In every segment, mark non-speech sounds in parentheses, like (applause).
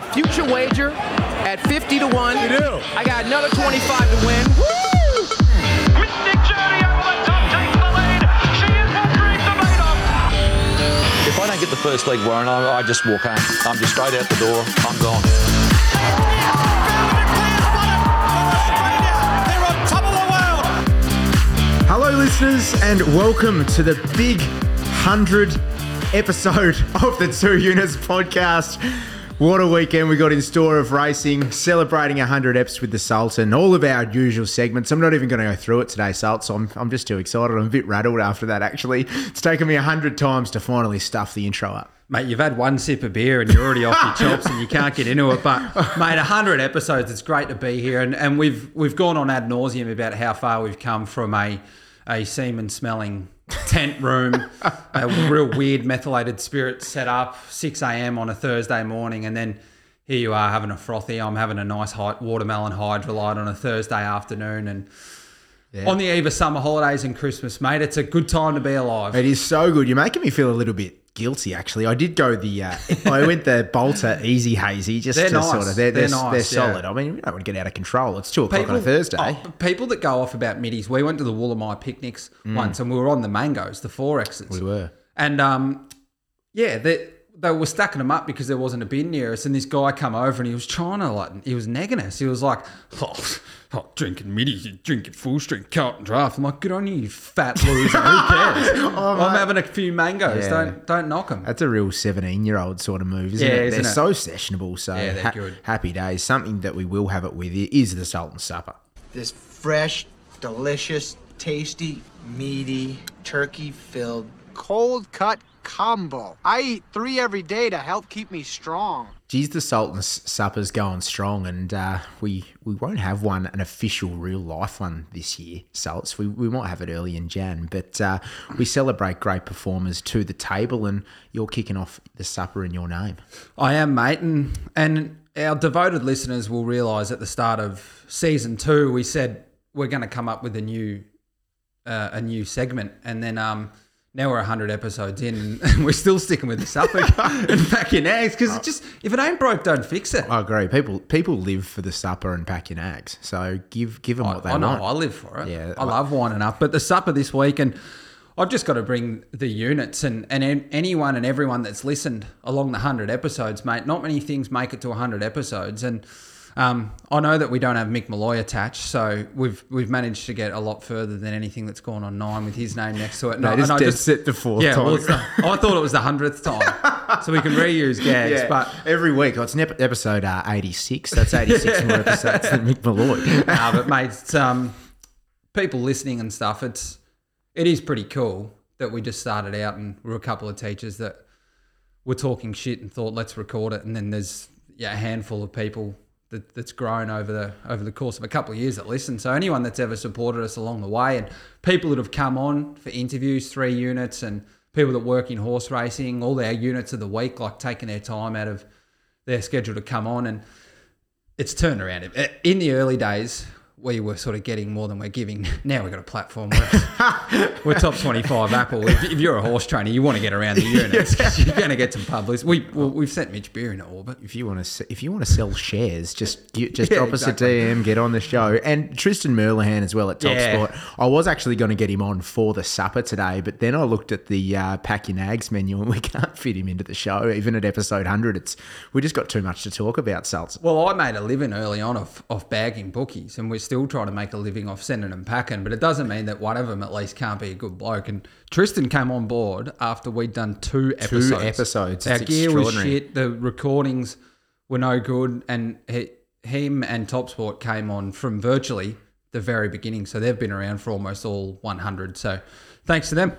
have future wager at 50 to 1. You do? I got another 25 to win. Mystic Journey over the top takes the lead. She is what dreams are made of. If I don't get the first leg warrant, I, I just walk home. I'm just straight out the door. I'm gone. Hello, listeners, and welcome to the big 100 episode of the Two Units podcast. What a weekend we got in store of racing, celebrating 100 eps with the Sultan, all of our usual segments. I'm not even going to go through it today, Salt, so I'm, I'm just too excited. I'm a bit rattled after that, actually. It's taken me 100 times to finally stuff the intro up. Mate, you've had one sip of beer and you're already off your (laughs) chops and you can't get into it. But mate, hundred episodes, it's great to be here, and, and we've we've gone on ad nauseum about how far we've come from a a semen smelling tent room, a real weird methylated spirit set up, six a.m. on a Thursday morning, and then here you are having a frothy. I'm having a nice hot watermelon Hydralyte on a Thursday afternoon, and. On the eve of summer holidays and Christmas, mate, it's a good time to be alive. It is so good. You're making me feel a little bit guilty, actually. I did go the, uh, I went the Balter Easy Hazy just They're to nice. sort of, they're, they're, They're they're, nice, yeah. solid. I mean, we don't want to get out of control. It's two o'clock on a Thursday. oh, people that go off about middies. We went to the Woolamai picnics once, and we were on the mangoes, the. Mm. We were. and um, yeah, they they were stacking them up because there wasn't a bin near us. And this guy come over and he was trying to like, he was nagging us. He was like, "Oh, oh drinking middies, you drinking full strength Carlton Draft." I'm like, "Good on you, you fat loser. Who cares? (laughs) Oh, I'm having a few mangoes. Yeah. Don't don't knock them." That's a real 17 year old sort of move, isn't Yeah, it? isn't they're it? so sessionable. So Yeah, they're good. happy days. Something that we will have it with is the Sultan Supper. This fresh, delicious, tasty, meaty, turkey filled, cold cut combo. I eat three every day to help keep me strong. Geez, the Sultan's Supper's going strong, and uh, we we won't have one, an official real life one this year, Salts. We, we might have it early in Jan, but uh, we celebrate great performers to the table, and you're kicking off the supper in your name. I am, mate, and and our devoted listeners will realise at the start of season two, we said we're going to come up with a new uh, a new segment, and then um now we're hundred episodes in, and (laughs) we're still sticking with the supper and (laughs) back in eggs because just if it ain't broke, don't fix it. I agree. People people live for the supper and packing eggs so give give them what they I know, want. I live for it. Yeah, I I- love winding up. But the supper this week, and I've just got to bring the units and, and anyone and everyone that's listened along the 100 episodes, mate. Not many things make it to 100 episodes. And um, I know that we don't have Mick Molloy attached, so we've we've managed to get a lot further than anything that's gone on nine with his name next to it. (laughs) No, And this I dead set the fourth yeah, time. it's the, I thought it was the hundredth time, (laughs) so we can reuse gags. Yeah, But every week. Oh, it's an ep- episode uh, 86. That's 86 (laughs) more episodes than Mick Molloy. nah, but mate, it's, um, people listening and stuff, it's it is pretty cool that we just started out and we're a couple of teachers that were talking shit and thought let's record it, and then there's yeah a handful of people that, that's grown over the over the course of a couple of years that listen. So anyone that's ever supported us along the way, and people that have come on for interviews, three units, and people that work in horse racing, all their units of the week, like taking their time out of their schedule to come on and it's turned around. In the early days, we were sort of getting more than we're giving. (laughs) Now we've got a platform. We're, (laughs) we're top 25 Apple. If, if you're a horse trainer, you want to get around the (laughs) units you're going to get some publicity. We, well, we've sent Mitch Beer into orbit. If you want to, if you want to sell shares, just just Yeah, drop exactly. us a DM, get on the show, and Tristan Merlihan as well at Top Yeah. Sport. I was actually going to get him on for the supper today, but then I looked at the uh, Pack Your Nags menu, and we can't fit him into the show. Even at episode hundred, it's we just got too much to talk about. Salts. Well, I made a living early on off, off bagging bookies, and we're still trying to make a living off sending them packing. But it doesn't mean that one of them at least can't be a good bloke. And Tristan came on board after we'd done two episodes. Two episodes. Our It's gear was shit. The recordings were no good, and he, him and Topsport came on from virtually the very beginning. So they've been around for almost all 100. So thanks to them.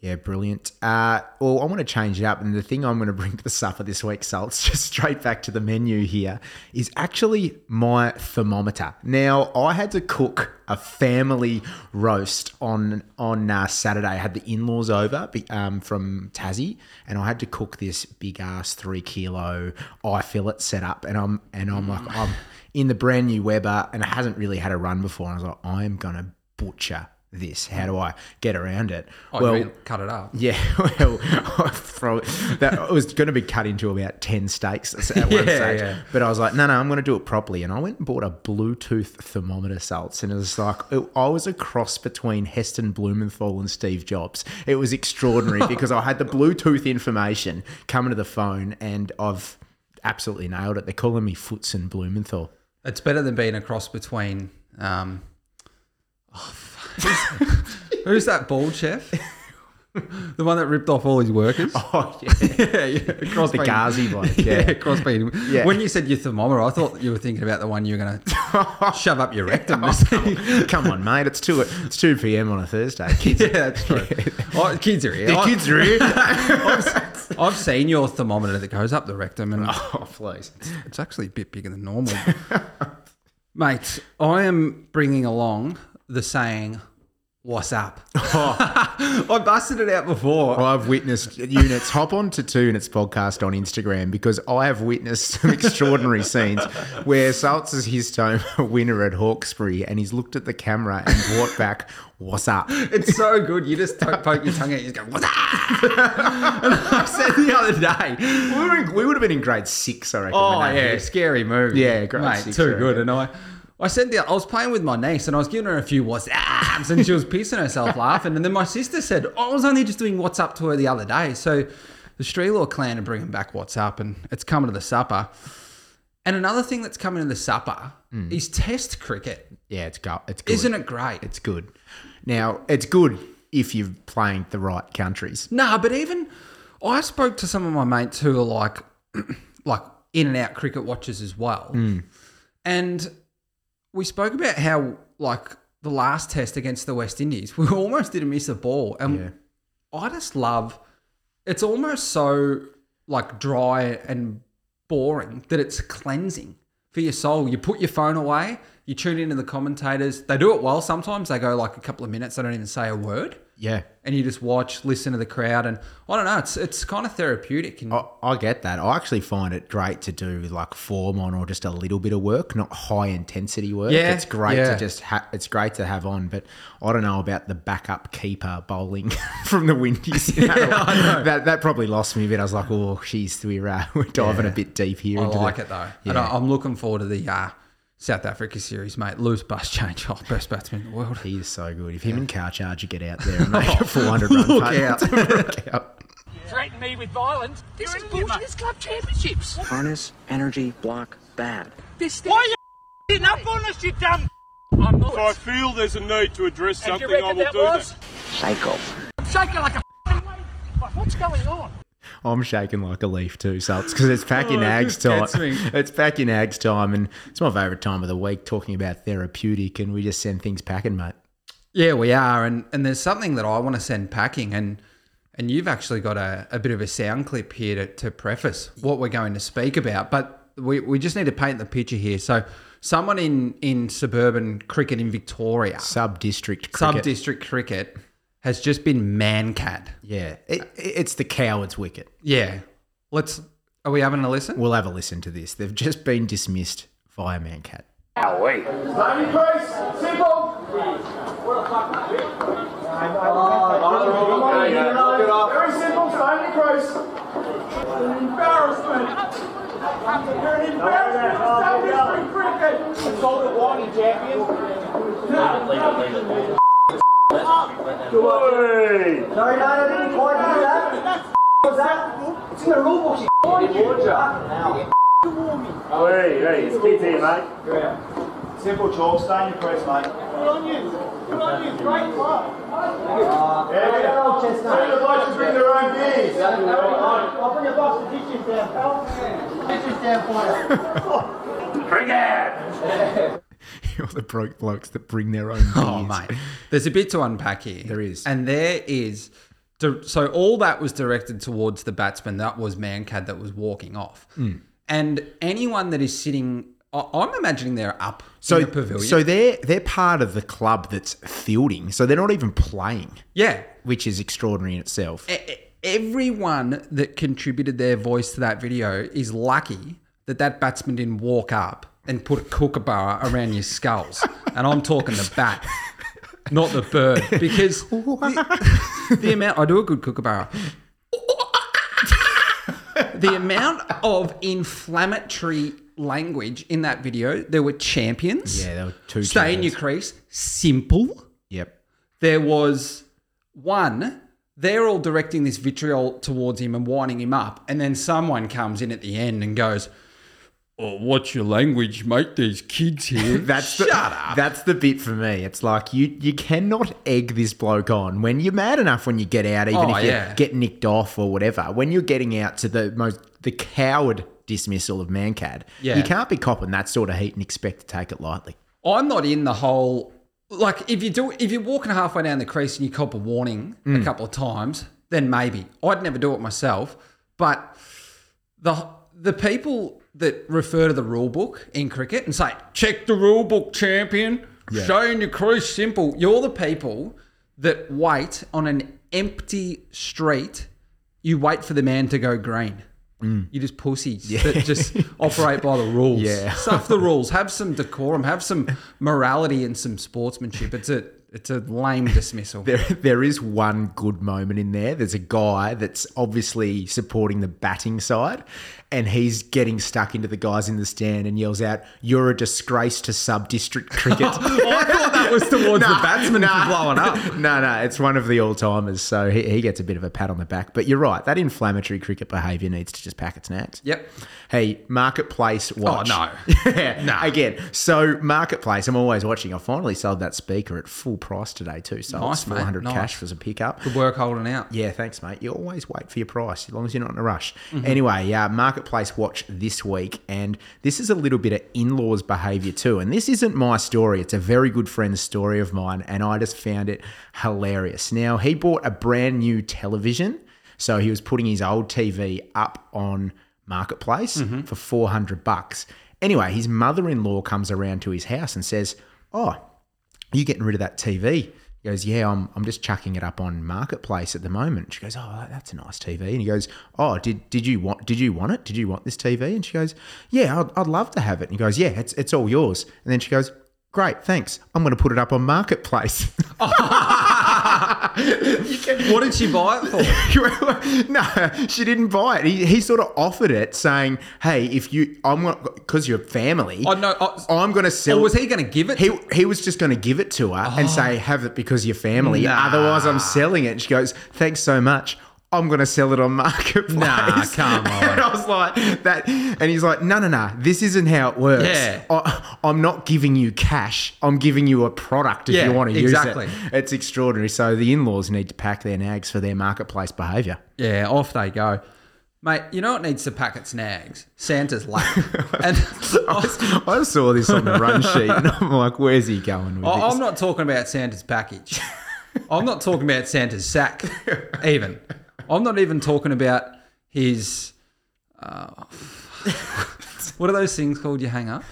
Yeah, brilliant. Uh, well, I want to change it up, and the thing I'm going to bring to the supper this week, Salts, (laughs) just straight back to the menu here, is actually my thermometer. Now, I had to cook a family roast on on uh, Saturday. I had the in-laws over um, from Tassie, and I had to cook this big ass three kilo eye fillet set up, and I'm and I'm like I'm in the brand new Weber, and it hasn't really had a run before. And I was like, I am gonna butcher this? How do I get around it? Oh, well, cut it up. yeah, (laughs) well, I that it was going to be cut into about 10 steaks at one (laughs) Yeah, stage. yeah. But I was like, no, no, I'm going to do it properly. And I went and bought a Bluetooth thermometer salts. And it was like, it- I was a cross between Heston Blumenthal and Steve Jobs. It was extraordinary (laughs) because I had the Bluetooth information coming to the phone and I've absolutely nailed it. They're calling me Foots and Blumenthal. It's better than being a cross between. Um, oh. Who's, who's that bald chef? the one that ripped off all his workers. (laughs) Oh, yeah. yeah, yeah. The Ghazi bloke, (laughs) Yeah, yeah. Yeah. When you said your thermometer, I thought you were thinking about the one you're going (laughs) to shove up your rectum. Oh, come on, mate. It's 2, it's 2 p.m. on a Thursday. Kids, yeah, that's true. Oh, kids are here. the I- kids are here. I've, I've seen your thermometer that goes up the rectum, and oh, please. it's actually a bit bigger than normal. Mate, I am bringing along the saying, What's up? Oh. (laughs) I busted it out before. Well, I've witnessed units hop on to Two Units podcast on Instagram because I have witnessed some extraordinary scenes where Saltz is his time (laughs) winner at Hawkesbury and he's looked at the camera and brought back, What's up? It's so good. You just to- poke your tongue out. You just go, What's up? (laughs) and I said the other day, We, were in, we would have been in grade six, I reckon. Oh yeah, scary movie. Yeah, great mate, six, too right. good. And I, I said the, I was playing with my niece and I was giving her a few what's ups and she was pissing herself (laughs) laughing. And then my sister said, oh, I was only just doing what's up to her the other day. So the Strelaw clan are bringing back what's up and it's coming to the supper. And another thing that's coming to the supper Hmm. is Test cricket. Yeah, it's, go, it's good. Isn't it great? It's good. Now, it's good if you're playing the right countries. Nah, but even I spoke to some of my mates who are like, (clears throat) like in and out cricket watchers as well, and we spoke about how like the last test against the West Indies, (laughs) we almost didn't miss a ball, and Yeah. I just love. It's almost so like dry and boring that it's cleansing for your soul. You put your phone away, you tune into the commentators. They do it well sometimes. They go like a couple of minutes. They don't even say a word Yeah. and you just watch, listen to the crowd, and I don't know, it's it's kind of therapeutic. And I, I get that. I actually find it great to do like form on or just a little bit of work, not high intensity work. Yeah, it's great yeah. to just ha- it's great to have on, but I don't know about the backup keeper bowling (laughs) from the Windies. You (laughs) know? Yeah. That that probably lost me a bit. I was like, oh, she's we're uh, (laughs) we're diving a bit deep here. I like the, it though, Yeah. and I, I'm looking forward to the uh, South Africa series, mate. Labuschagne, oh, best batsman in the world. He is so good. If him and Khawaja get out there and (laughs) make a 400 run Look putt, out. (laughs) look out. threaten me with violence. This is bullshit. It's club championships. Harness, energy, block, bad. This Why are you (laughs) hitting up on us, you dumb? I'm not. If I feel there's a need to address And something, I will that do was? that. Psycho. I'm shaking like a f***ing wave. What's going on? I'm shaking like a leaf too, so it's because it's back (laughs) in Oh, Ag's (laughs) time. (laughs) It's packing in Ag's time, and it's my favourite time of the week talking about therapeutic, and we just send things packing, mate. Yeah, we are, and and there's something that I want to send packing, and and you've actually got a, a bit of a sound clip here to, to preface what we're going to speak about, but we, we just need to paint the picture here. So, someone in in suburban cricket in Victoria, Sub district sub district cricket, has just been Mankad. yeah, it, it's the coward's wicket. Yeah, let's. Are we having a listen? We'll have a listen to this. They've just been dismissed via Mankad. Howie. Time to close. Simple. What the fuck? I'm the rule. Get off. Very simple, sign increase. Embarrassment. You're an embarrassment to South District cricket. It's called the warning champion. Sorry, no, I didn't quite do. What's that? It's in the rule book. Hey, hey, it's here, mate. Simple chalk, stay in your press, mate. Good on you. Good on you. Great club. Yeah, yeah. Bring the blokes bring their own beers. Bring a box of dishes down, pal. Dishes down for you. Cricket! (laughs) All the broke blokes that bring their own beers. Oh, mate. There's a bit to unpack here. There is. And there is. So all that was directed towards the batsman. That was Mankad that was walking off. Hmm. And anyone that is sitting, I'm imagining they're up So, in the pavilion. so they're they're part of the club that's fielding, so they're not even playing, yeah. which is extraordinary in itself. E- Everyone that contributed their voice to that video is lucky that that batsman didn't walk up and put a kookaburra around your skulls. and I'm talking the bat. not the bird, because (laughs) the, the amount I do a good kookaburra. the amount of inflammatory language in that video. There were champions. Yeah, there were two Stay in your crease. Simple. Yep. There was one. They're all directing this vitriol towards him and winding him up, and then someone comes in at the end and goes, "Oh, what's your language, mate? These kids here." (laughs) That's Shut the, up. That's the bit for me. It's like you you cannot egg this bloke on when you're mad enough when you get out, even Oh, if you get nicked off or whatever. When you're getting out to the most the coward dismissal of Mankad, Yeah. you can't be copping that sort of heat and expect to take it lightly. I'm not in the whole like if you do if you're walking halfway down the crease and you cop a warning Mm. a couple of times, then maybe I'd never do it myself. But the the people that refer to the rule book in cricket and say check the rule book, champion, stay in your crease, simple. You're the people that wait on an empty street. You wait for the man to go green. Mm. You just pussies that just (laughs) operate by the rules. Yeah. Stuff the rules. Have some decorum. Have some morality and some sportsmanship. It's a it's a lame dismissal. There, there is one good moment in there. There's a guy that's obviously supporting the batting side, and he's getting stuck into the guys in the stand and yells out, "You're a disgrace to sub-district cricket." (laughs) I thought that was towards the batsman for blowing up. (laughs) No, no, it's one of the all timers, so he, he gets a bit of a pat on the back. But you're right, that inflammatory cricket behaviour needs to just pack its nags. Yep. Hey, marketplace watch. no. (laughs) yeah, No. Again, so marketplace. I'm always watching. I finally sold that speaker at full price today too. So Nice, it's mate. 400 Nice. cash was a pickup. Good work holding out. Yeah, thanks, mate. You always wait for your price as long as you're not in a rush. Mm-hmm. Anyway, uh, Marketplace Watch this week, and this is a little bit of in laws behaviour too. And this isn't my story, it's a very good friend's story of mine, and I just found it hilarious. Now, he bought a brand new television, so he was putting his old TV up on Marketplace Mm-hmm. for 400 bucks. Anyway, his mother in law comes around to his house and says, Oh, you getting rid of that TV? He goes, yeah, I'm, I'm just chucking it up on Marketplace at the moment. She goes, oh, that's a nice TV. And he goes, oh, did did you want did you want it? Did you want this TV? And she goes, yeah, I'd, I'd love to have it. And he goes, yeah, it's it's all yours. And then she goes, great, thanks. I'm going to put it up on Marketplace. (laughs) (laughs) (laughs) What did she buy it for? (laughs) no, she didn't buy it. He, he sort of offered it, saying, "Hey, if you, I'm because you're family. Oh, no, oh, I'm going to sell." Or was he going to give it? He, he was just going to give it to her and oh. say, have it because you're family. Nah. Otherwise, I'm selling it. And she goes, thanks so much. I'm going to sell it on Marketplace. Nah, (laughs) come on. and I was like, that. And he's like, no, no, no. This isn't how it works. Yeah. I, I'm not giving you cash. I'm giving you a product if Yeah, you want to exactly. use it. It's extraordinary. So the in laws need to pack their nags for their marketplace behaviour. yeah, off they go. Mate, you know what needs to pack its nags? Santa's lap. (laughs) and (laughs) I saw this on the run sheet and I'm like, where's he going with I- this? I'm not talking about Santa's package. I'm not talking about Santa's sack, even. I'm not even talking about his. Uh, (laughs) what are those things called you hang up?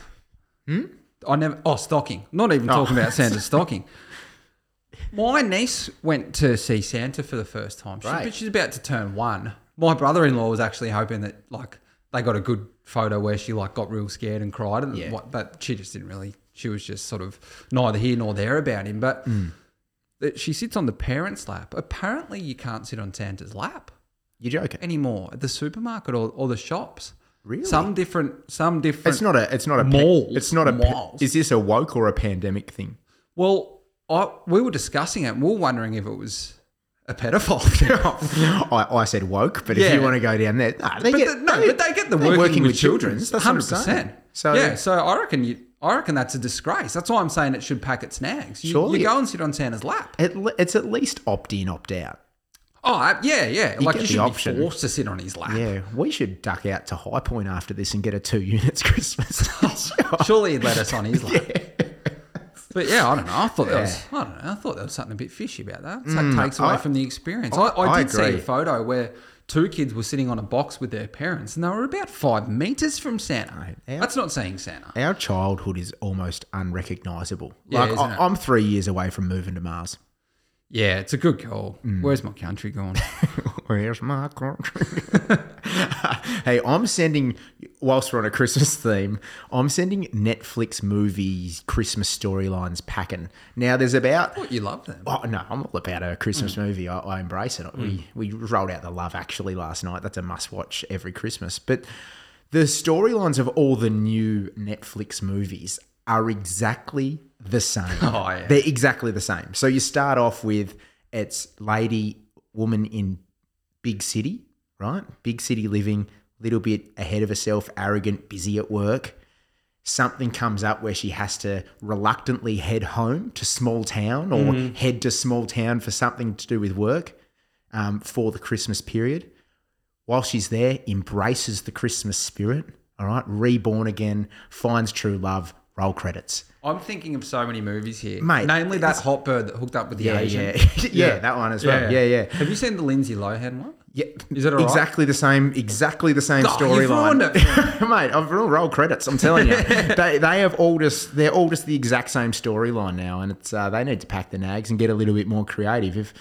Hmm? I never. Oh, stocking. Not even talking about Santa's (laughs) stocking. My niece went to see Santa for the first time. She, Right. but she's about to turn one. My brother-in-law was actually hoping that like they got a good photo where she like got real scared and cried, and Yeah. what, but she just didn't really. She was just sort of neither here nor there about him. But Hmm. That she sits on the parents' lap. Apparently, you can't sit on Santa's lap You're joking. anymore at the supermarket or, or the shops. Really? Some different. Some different. It's not a. It's not a. pa- It's not a. pa- Malls. Is this a woke or a pandemic thing? Well, I, we were discussing it. and We were wondering if it was a pedophile. (laughs) I, I said woke, but if you want to go down there, nah, they but get the, no, they- but they get the they're working, with, children. That's what I'm Hundred percent. So yeah, so I reckon you. I reckon that's a disgrace. That's why I'm saying it should pack its nags. You, Surely you go and sit on Santa's lap. Le- it's at least opt in, opt out. Oh, uh, yeah, yeah. like get you the should option. be forced to sit on his lap. Yeah, we should duck out to High Point after this and get a two (laughs) units Christmas. (laughs) Surely he'd let us on his (laughs) lap. But yeah, I don't know. I thought there was. I don't know. I thought there was something a bit fishy about that. It's like takes away Mm, I- from the experience. I- I, I, I did see agree. a photo where two kids were sitting on a box with their parents, and they were about five meters from Santa. Our- That's not seeing Santa. Our childhood is almost unrecognisable. Yeah, like isn't it? I'm three years away from moving to Mars. Yeah, it's a good call. Mm. Where's my country gone? (laughs) Where's my country? (laughs) hey, I'm sending whilst we're on a Christmas theme, I'm sending Netflix movies Christmas storylines packing. Now there's about What you love them? Oh no, I'm all about a Christmas Hmm. movie. I, I embrace it. We we rolled out the Love Actually last night. That's a must watch every Christmas. But the storylines of all the new Netflix movies are exactly the same. (laughs) Oh, yeah. They're exactly the same. So you start off with it's lady, woman in big city, right? Big city living, little bit ahead of herself, arrogant, busy at work. Something comes up where she has to reluctantly head home to small town or head to small town for something to do with work um, for the Christmas period. While she's there, embraces the Christmas spirit, all right, reborn again, finds true love, roll credits. I'm thinking of so many movies here, Mate, Namely, that hot bird that hooked up with the Yeah, Asian. yeah. (laughs) Yeah, that one as well. Yeah, yeah. Have you seen the Lindsay Lohan one? Yeah, Is it all right? exactly the same? Exactly the same you've storyline, (laughs) mate. I've roll, roll credits. I'm telling you, (laughs) they they have all just they're all just the exact same storyline now, and it's uh, they need to pack the nags and get a little bit more creative. If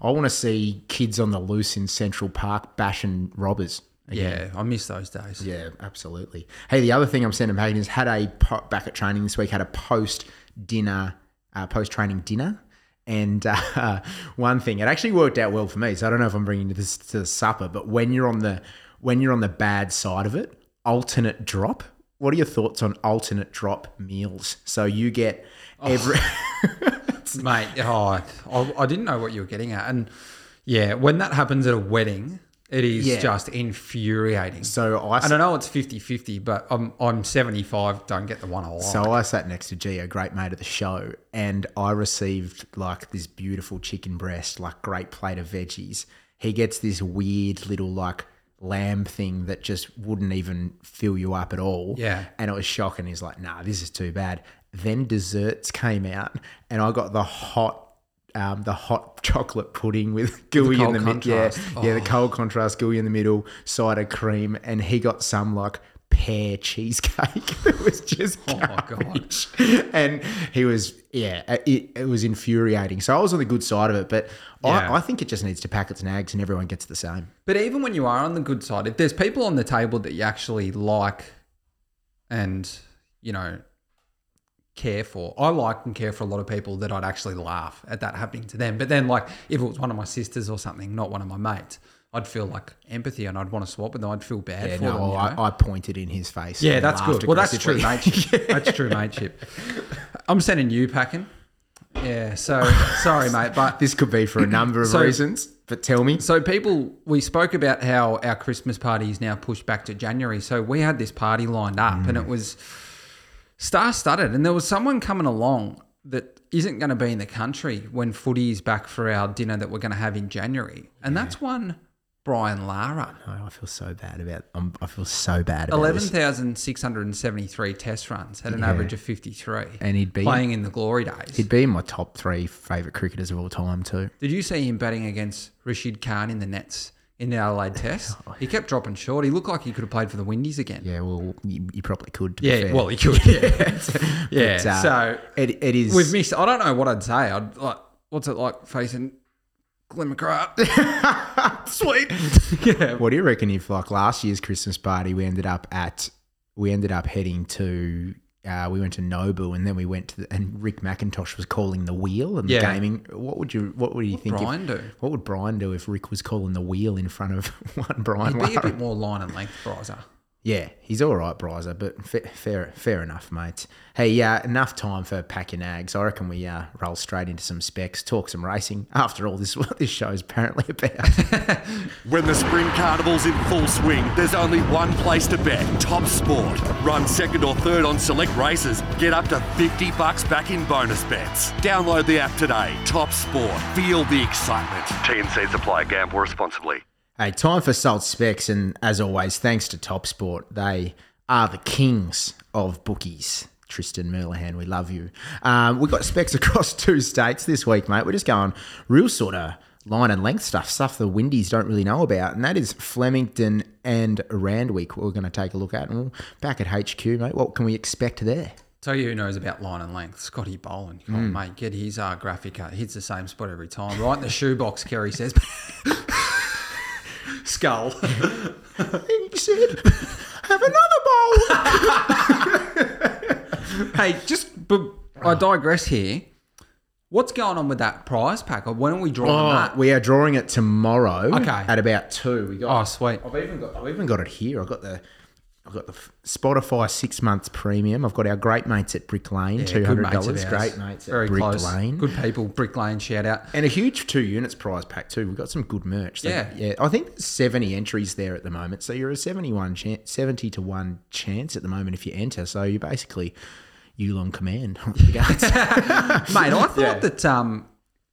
I want to see kids on the loose in Central Park bashing robbers. Yeah, I miss those days. Yeah, absolutely. Hey, the other thing I'm sending is had a po- back at training this week. Had a post dinner, uh, post training dinner, and uh, (laughs) one thing it actually worked out well for me. So I don't know if I'm bringing this to the supper, but when you're on the when you're on the bad side of it, alternate drop. What are your thoughts on alternate drop meals? So you get every. (laughs) mate. Oh, I, I didn't know what you were getting at, and yeah, when that happens at a wedding, it is Yeah. just infuriating. So I and I know it's 50-50, but I'm I'm 75. Don't get the one I like. So I sat next to G, a great mate of the show, and I received like this beautiful chicken breast, like great plate of veggies. He gets this weird little like lamb thing that just wouldn't even fill you up at all. Yeah. And it was shocking. He's like, nah, this is too bad. Then desserts came out, and I got the hot. Um, the hot chocolate pudding with (laughs) gooey in the middle, yeah, contrast. yeah, the Oh. cold contrast gooey in the middle, cider cream, and he got some like pear cheesecake (laughs) that was just Oh my God. garbage. (laughs) and he was yeah it, it was infuriating so i was on the good side of it but Yeah. I, I think it just needs to pack its nags and everyone gets the same But even when you are on the good side, if there's people on the table that you actually like and, you know, care for, I like and care for a lot of people that I'd actually laugh at that happening to them. But then, like, if it was one of my sisters or something, not one of my mates, I'd feel like empathy and I'd want to swap with them. I'd feel bad yeah for no them. I, I pointed in his face yeah, that's good. Well, that's true mateship. (laughs) That's true mateship. I'm sending you packing. Yeah, so sorry, mate, but this could be for a number of So- reasons but tell me So people, we spoke about how our Christmas party is now pushed back to January. So we had this party lined up, and Mm. it was star-studded. And there was someone coming along that isn't going to be in the country when footy is back for our dinner that we're going to have in January, and that's one Brian Lara. I feel so bad about um, i feel so bad about Eleven this. thousand six hundred and seventy-three test runs at an average of fifty-three, And he'd be- playing in the glory days. he'd be in my top three favorite cricketers of all time too Did you see him batting against Rashid Khan in the nets in the Adelaide Test? (laughs) He kept dropping short. He looked like he could have played for the Windies again. yeah well you, you probably could to be Yeah, well, he could. (laughs) Yeah, (laughs) yeah. But, uh, so it, it is we've missed. I don't know what I'd say. I'd like, what's it like facing Glenn McGrath? Sweet. yeah. What do you reckon if like last year's Christmas party we ended up at we ended up heading to uh, we went to Nobu and then we went to the, and Rick McIntosh was calling the wheel and Yeah. gaming. What would you what would you think? Brian if, do? What would Brian do if Rick was calling the wheel in front of (laughs) one Brian? He'd be a bit more line and length, Bryzer. Yeah, he's all right, Bryzer, but fa- fair, fair enough, mate. Hey, yeah, enough time for packing nags. I reckon we uh, roll straight into some specs, talk some racing. After all, this is (laughs) what this show is apparently about. (laughs) When the spring carnival's in full swing, there's only one place to bet Top Sport. Run second or third on select races. Get up to 50 bucks back in bonus bets. Download the app today. Top Sport. Feel the excitement. TNC's apply. Gamble responsibly. Hey, time for Salt Specs, and as always, thanks to Top Sport. They are the kings of bookies. Tristan Merlihan, we love you. Um, we've got specs across (laughs) two states this week, mate. We're just going real sort of line and length stuff, stuff the Windies don't really know about, and that is Flemington and Randwick. We're going to take a look at, and back at HQ, mate. What can we expect there? Tell you who knows about line and length. Scotty Boland. Come on, mate. Get his uh, graphic. Hits the same spot every time. Right in the shoebox, Kerry says. (laughs) Skull. He said, Have another bowl. (laughs) hey, just I digress here. What's going on with that prize pack? Or when are we drawing Oh, that? we are drawing it tomorrow. Okay. At about two. We got. Oh, sweet. I've even got. I've even got it here. I've got the. I've got the Spotify six months premium. I've got our great mates at Brick Lane, Yeah, two hundred dollars. Great mates Very Brick close. Lane. Good people. Brick Lane, shout out. And a huge two units prize pack too. We've got some good merch. So, Yeah. yeah. I think seventy entries there at the moment. So you're a seventy-one chance, seventy to one chance at the moment if you enter. So you're basically you on command. (laughs) You. (laughs) Mate, I (laughs) thought that um,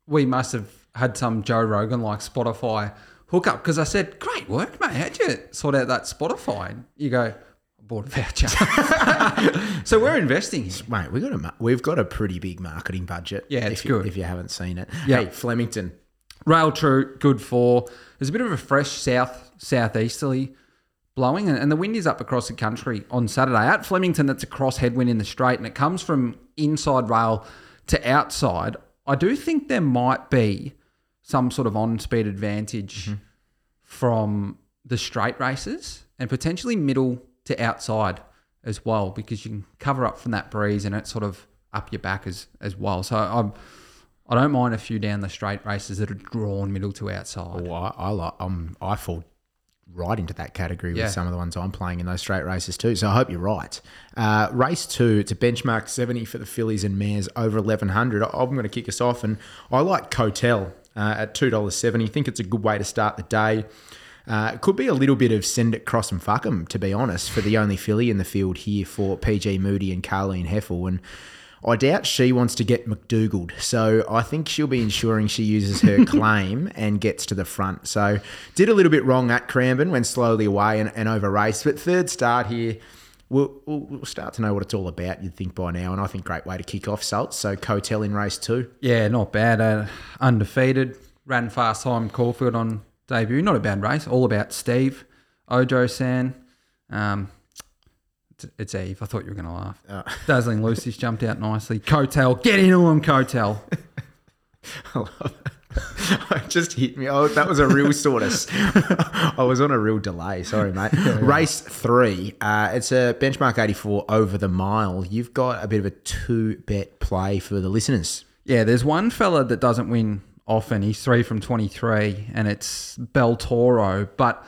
we must have had some Joe Rogan like Spotify hookup because I said, "Great work, mate. How'd you sort out that Spotify?" And you go, "I bought a voucher." (laughs) so we're investing. here. Mate, we got a we've got a pretty big marketing budget. Yeah, it's if you, good. if you haven't seen it. Yeah. Hey, Flemington. Rail true, good for. There's a bit of a fresh south southeasterly blowing, and, and the wind is up across the country on Saturday. At Flemington, that's a cross headwind in the straight, and it comes from inside rail to outside. I do think there might be some sort of on speed advantage from the straight races and potentially middle to outside as well, because you can cover up from that breeze and it's sort of up your back as as well. So I'm. I don't mind a few down the straight races that are drawn middle to outside. Oh, I, I like. Um, I fall right into that category Yeah. with some of the ones I'm playing in those straight races too. So I hope you're right. Uh, race two, it's a benchmark 70 for the fillies and mares over 1100. I'm going to kick us off, and I like Cotel uh, at two dollars seventy. Think it's a good way to start the day. Uh, it could be a little bit of send it, cross and fuck fuck 'em, to be honest, for the only filly in the field here for PG Moody and Carleen Heffel. And I doubt she wants to get McDougaled, so I think she'll be ensuring she uses her (laughs) claim and gets to the front. So did a little bit wrong at Cranbourne, went slowly away and, and over race. But third start here, we'll, we'll, start to know what it's all about, you'd think by now. And I think great way to kick off Salts. So Cotel in race two. Yeah, not bad. Uh, undefeated. Ran fast time Caulfield on debut. Not a bad race. All about Steve. Ojo San. Um, it's, it's Eve. I thought you were going to laugh. Dazzling Lucy's jumped out nicely. Cotel. Get into him, Cotel. (laughs) (laughs) I love it. (laughs) It just hit me. Oh, that was a real sort of. (laughs) I was on a real delay. Sorry, mate. Race three. Uh, it's a benchmark 84 over the mile. You've got a bit of a two bet play for the listeners. Yeah, there's one fella that doesn't win often. He's three from 23, and it's Bel Toro. But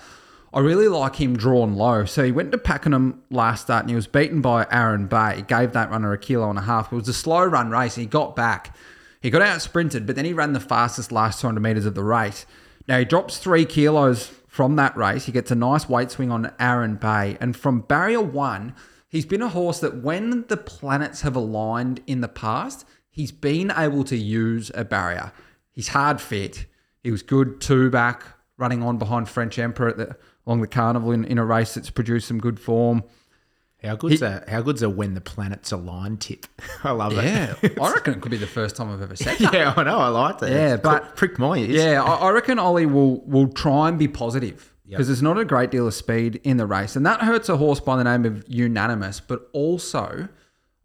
I really like him drawn low. So he went to Pakenham last start, and he was beaten by Aaron Bay. Gave that runner a kilo and a half. It was a slow run race. He got back. He got out sprinted, but then he ran the fastest last 200 metres of the race. Now he drops three kilos from that race. He gets a nice weight swing on Aaron Bay. And from barrier one, he's been a horse that when the planets have aligned in the past, he's been able to use a barrier. He's hard fit. He was good two back, running on behind French Emperor the, along the carnival in, in a race that's produced some good form. How good's a how good's a when the planets align tip? (laughs) I love Yeah, it. (laughs) I reckon it could be the first time I've ever said that. yeah, I know. I like it. Yeah, It's but- pricked my ears. Yeah, I, I reckon Ollie will will try and be positive because there's not a great deal of speed in the race, and that hurts a horse by the name of Unanimous. But also,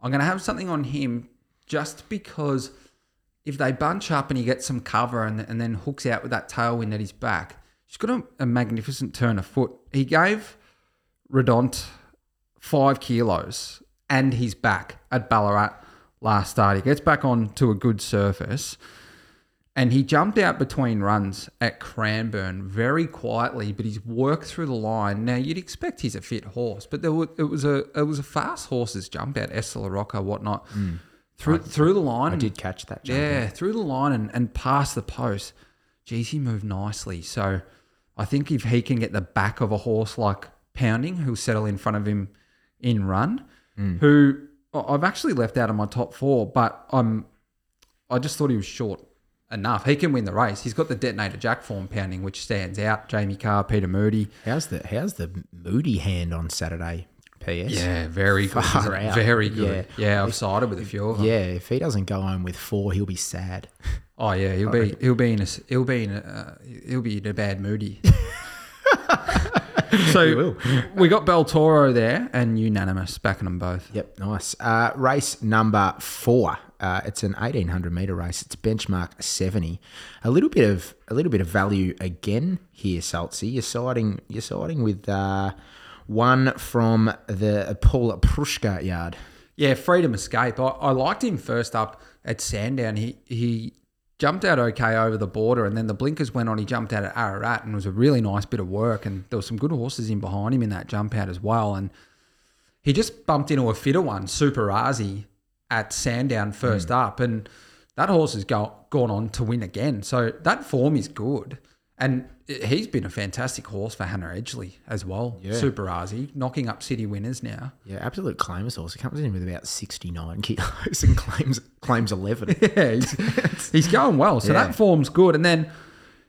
I'm going to have something on him just because if they bunch up and he gets some cover and, and then hooks out with that tailwind at his back, he's got a, a magnificent turn of foot. He gave Redont five kilos and he's back at Ballarat last start. He gets back on to a good surface and he jumped out between runs at Cranbourne very quietly, but he's worked through the line. Now you'd expect he's a fit horse, but there were, it was a it was a fast horse's jump out, Estela Rocca, whatnot, hmm. through through the line. I did catch that. Jump Yeah, through the line and, and past the post. Geez, he moved nicely. So I think if he can get the back of a horse like Pounding, who'll settle in front of him in run, who I- I've actually left out of my top four, but I'm I just thought he was short enough. He can win the race. He's got the detonator jack form pounding, which stands out. Jamie Kah, Peter Moody. How's the how's the moody hand on Saturday? PS. Yeah, very. Far isn't out. Very good. Yeah. Yeah, I've sided with a few of them. Yeah, if he doesn't go home with four, he'll be sad. Oh yeah, he'll be he'll be in a he'll be in a uh, he'll be in a bad moody. (laughs) (laughs) so (laughs) we got Bel Toro there and unanimous backing them both. Yep, nice. Uh, race number four. Uh, it's an eighteen hundred meter race. It's benchmark seventy. A little bit of a little bit of value again here, Saltsy. You're siding you're siding with uh, one from the Paul Preusker yard. Yeah, freedom escape. I, I liked him first up at Sandown. He he jumped out okay over the border, and then the blinkers went on. He jumped out at Ararat, and it was a really nice bit of work. And there were some good horses in behind him in that jump out as well. And he just bumped into a fitter one, Super Razi, at Sandown first hmm. up, and that horse has go, gone on to win again. So that form is good. And he's been a fantastic horse for Hannah Edgley as well. Yeah. Super Razi, knocking up city winners now. Yeah, absolute claimers horse. He comes in with about 69 kilos and claims claims 11. (laughs) Yeah, he's, he's going well. So Yeah. that form's good. And then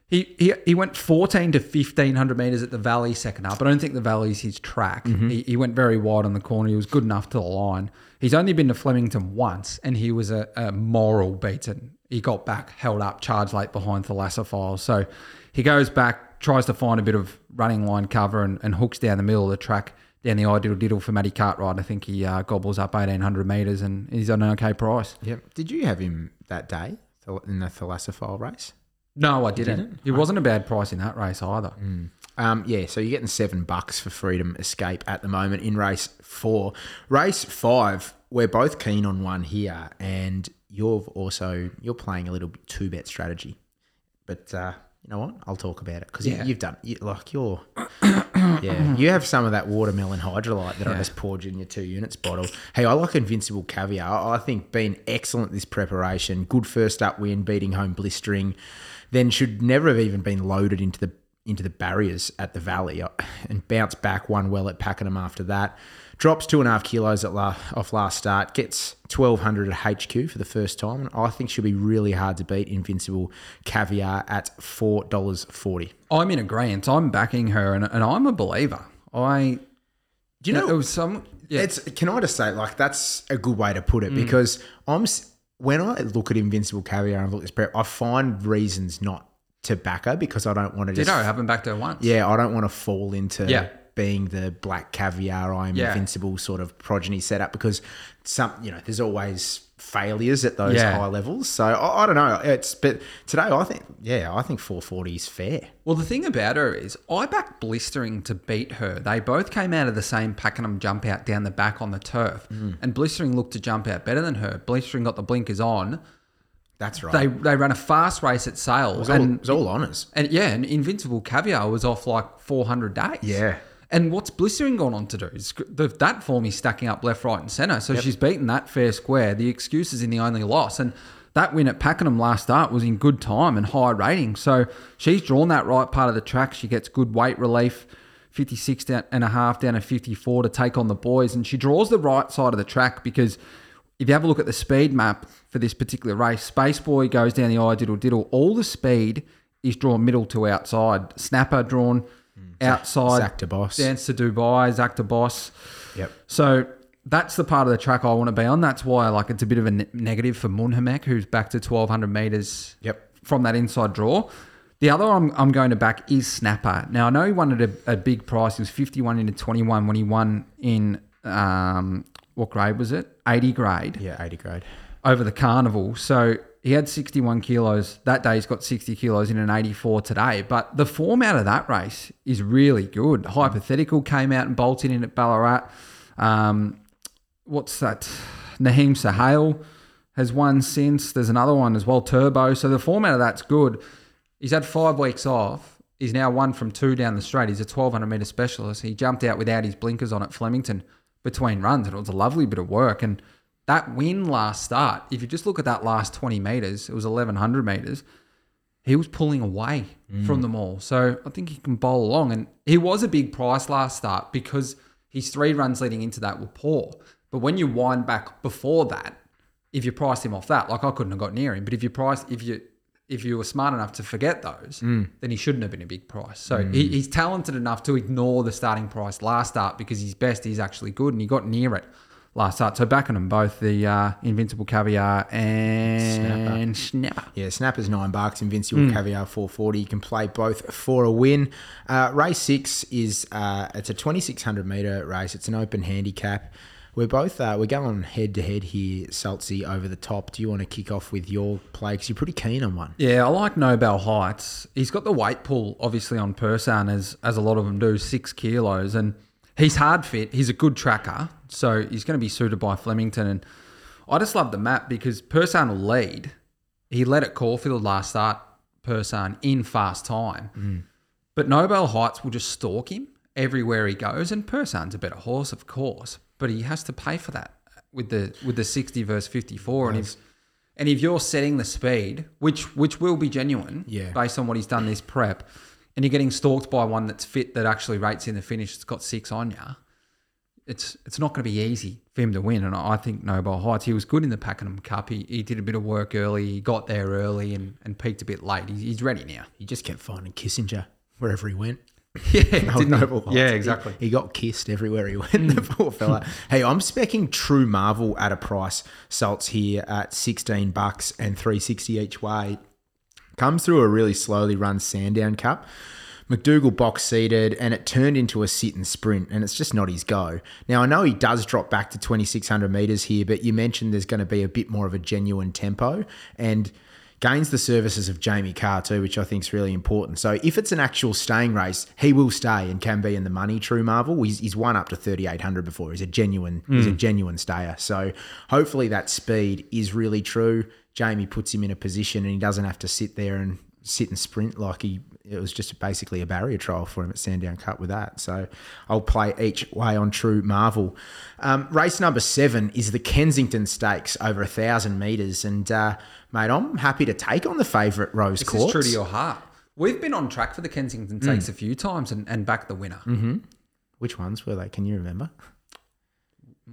he, he he went 14 to 1500 meters at the Valley second up. I don't think the Valley's his track. Mm-hmm. He, he went very wide on the corner. He was good enough to the line. He's only been to Flemington once, and he was a, a moral beaten. He got back, held up, charged late behind Thalassophile. So he goes back, tries to find a bit of running line cover, and, and hooks down the middle of the track. Down the ideal diddle for Matty Cartwright. I think he uh, gobbles up 1800 metres and he's on an okay price. Yep. Did you have him that day in the Thalassophile race? No, I didn't. didn't? It wasn't a bad price in that race either. Um, yeah, so you're getting seven bucks for Freedom Escape at the moment in race four. Race five, we're both keen on one here, and you've also you're playing a little bit two bet strategy. But uh, you know what? I'll talk about it because Yeah. you, you've done you, like you're (coughs) yeah you have some of that watermelon Hydralyte that I just poured in your two units bottle. Hey, I like Invincible Caviar. I think been excellent this preparation. Good first up win, beating home blistering. Then should never have even been loaded into the into the barriers at the valley and bounce back one well at Pakenham after that. Drops two and a half kilos at la- off last start. Gets twelve hundred at HQ for the first time, and I think she'll be really hard to beat. Invincible Caviar at four dollars forty. I'm in agreement. I'm backing her, and, and I'm a believer. I Do you know it was some. Yeah, It's can I just say like that's a good way to put it Mm. because I'm when I look at Invincible Caviar and look at this prep, I find reasons not to back her because I don't want to just I haven't backed her once? yeah I don't want to fall into Yeah. Being the black caviar I'm Yeah. invincible sort of progeny setup because some you know there's always failures at those Yeah. high levels so I, I don't know it's but today I think yeah I think 440 is fair Well, the thing about her is, I backed Blistering to beat her. They both came out of the same Pakenham jump out down the back on the turf, Mm. and Blistering looked to jump out better than her. Blistering got the blinkers on. that's right They they ran a fast race at Sales. it was all, and it was all honours And yeah, and Invincible Caviar was off like 400 days. Yeah. And what's Blistering gone on to do? Is the, that form is stacking up left, right, and centre. So she's beaten that fair square. The excuse is in the only loss. And that win at Pakenham last start was in good time and high rating. So she's drawn that right part of the track. She gets good weight relief, 56 down and a half down to 54 to take on the boys. And she draws the right side of the track because if you have a look at the speed map for this particular race, Space Boy goes down the eye diddle diddle. All the speed is drawn middle to outside. Snapper drawn outside. Zach Boss. Dance to Dubai, Zach Boss. yep So that's the part of the track I want to be on. That's why like it's a bit of a ne- negative for Munhamek, who's back to 1200 meters Yep. from that inside draw. The other I'm, I'm going to back is Snapper. Now I know he won at a, a big price. He was 51 into 21 when he won in um, what grade was it? 80 grade yeah 80 grade over the carnival. So he had 61 kilos that day. He's got 60 kilos in an 84 today. But the form out of that race is really good. Hypothetical came out and bolted in at Ballarat. Um, what's that? Naheem Sahel has won since. There's another one as well, Turbo. So the form out of that's good. He's had five weeks off. He's now one from two down the straight. He's a 1200 metre specialist. He jumped out without his blinkers on at Flemington between runs, and it was a lovely bit of work. And that win last start, if you just look at that last 20 metres, it was 1100 metres. He was pulling away mm. from them all. So I think he can bowl along. And he was a big price last start because his three runs leading into that were poor. But when you wind back before that, if you priced him off that, like I couldn't have got near him, but if you priced, if you if you were smart enough to forget those, mm. then he shouldn't have been a big price. So he, mm. he's talented enough to ignore the starting price last start because his best is actually good, and he got near it last start. So backing them both, the uh, Invincible Caviar and Snapper. Yeah, Snapper's nine bucks. Invincible Hmm. Caviar four forty. You can play both for a win. Uh, race six is uh, it's a twenty six hundred meter race. It's an open handicap. We're both uh, we're going head to head here, Saltsy over the top. Do you want to kick off with your play? Because you're pretty keen on one. Yeah, I like Nobel Heights. He's got the weight pull, obviously, on Persan, as, as a lot of them do, six kilos. And he's hard fit. He's a good tracker, so he's going to be suited by Flemington. And I just love the map because Persan will lead. He led at Caulfield last start, Persan in fast time, mm. but Nobel Heights will just stalk him everywhere he goes. And Persan's a better horse, of course, but he has to pay for that with the with the sixty versus fifty four. And if and if you're setting the speed, which which will be genuine, Yeah. based on what he's done this prep, and you're getting stalked by one that's fit that actually rates in the finish, it's got six on you. It's it's not going to be easy for him to win, and I think Noble Heights. He was good in the Pakenham Cup. He, he did a bit of work early. He got there early and, and peaked a bit late. He's, he's ready now. He just kept finding Kissinger wherever he went. (laughs) Yeah, (laughs) didn't? Noble Heights. yeah, He- exactly. He, got kissed everywhere he went, (laughs) the mm. poor fella. hey, I'm specking True Marvel at a price. Salts here at 16 bucks and 360 each way. Comes through a really slowly run Sandown Cup. McDougall box seated and it turned into a sit and sprint, and it's just not his go. Now, I know he does drop back to 2,600 metres here, but you mentioned there's going to be a bit more of a genuine tempo and gains the services of Jamie Kah too, which I think is really important. So, if it's an actual staying race, he will stay and can be in the money. True Marvel, he's, he's won up to 3,800 before. He's a genuine, he's a mm. genuine stayer. So, hopefully, that speed is really true. Jamie puts him in a position and he doesn't have to sit there and sit and sprint like he it was just basically a barrier trial for him at Sandown Cup with that. So I'll play each way on True Marvel. Um, race number seven is the Kensington Stakes over a thousand meters, and uh, mate, I'm happy to take on the favourite Rose This Quartz. is true to your heart. We've been on track for the Kensington Mm. Stakes a few times and, and backed the winner. Which ones were they? Can you remember?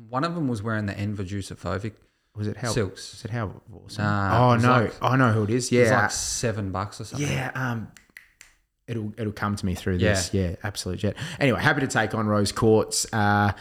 One of them was wearing the Enver Jusufovic. Was it how? Silks. Was it how? Awesome? Nah, oh no, like- I know who it is. It Yeah, like seven bucks or something. Yeah, um, it'll it'll come to me through this. Yeah, yeah absolute jet. Anyway, happy to take on Rose Courts. Uh,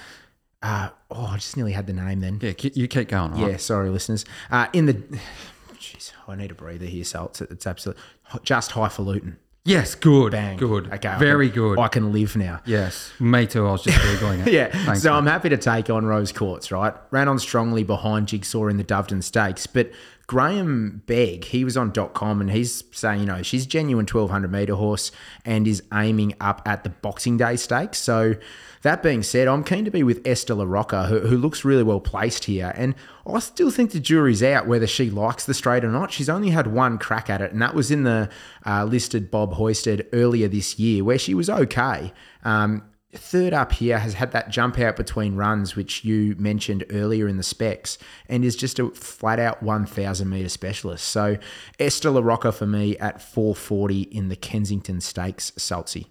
uh, oh, I just nearly had the name then. Yeah, you keep going. Right? Yeah, sorry, listeners. Uh, in the, (sighs) jeez, I need a breather here, so it's, it's absolute just highfalutin. Yes, good. Bang. Good. Okay, I Very can- good. I can live now. yes. Me too. I was just Googling it. (laughs) Yeah, Thanks, so mate. I'm happy to take on Rose Courts, right? Ran on strongly behind Jigsaw in the Doveton Stakes, but Grahame Begg, he was on .com and he's saying, you know, she's genuine 1200 meter horse and is aiming up at the Boxing Day Stakes. So that being said, I'm keen to be with Esther LaRocca, who, who looks really well placed here. And I still think the jury's out whether she likes the straight or not. She's only had one crack at it, and that was in the uh, listed Bob Hoysted earlier this year, where she was okay. Um, Third up here has had that jump out between runs, which you mentioned earlier in the specs, and is just a flat out 1,000 metre specialist. So Esther LaRocca for me at 440 in the Kensington Stakes, Saltsy.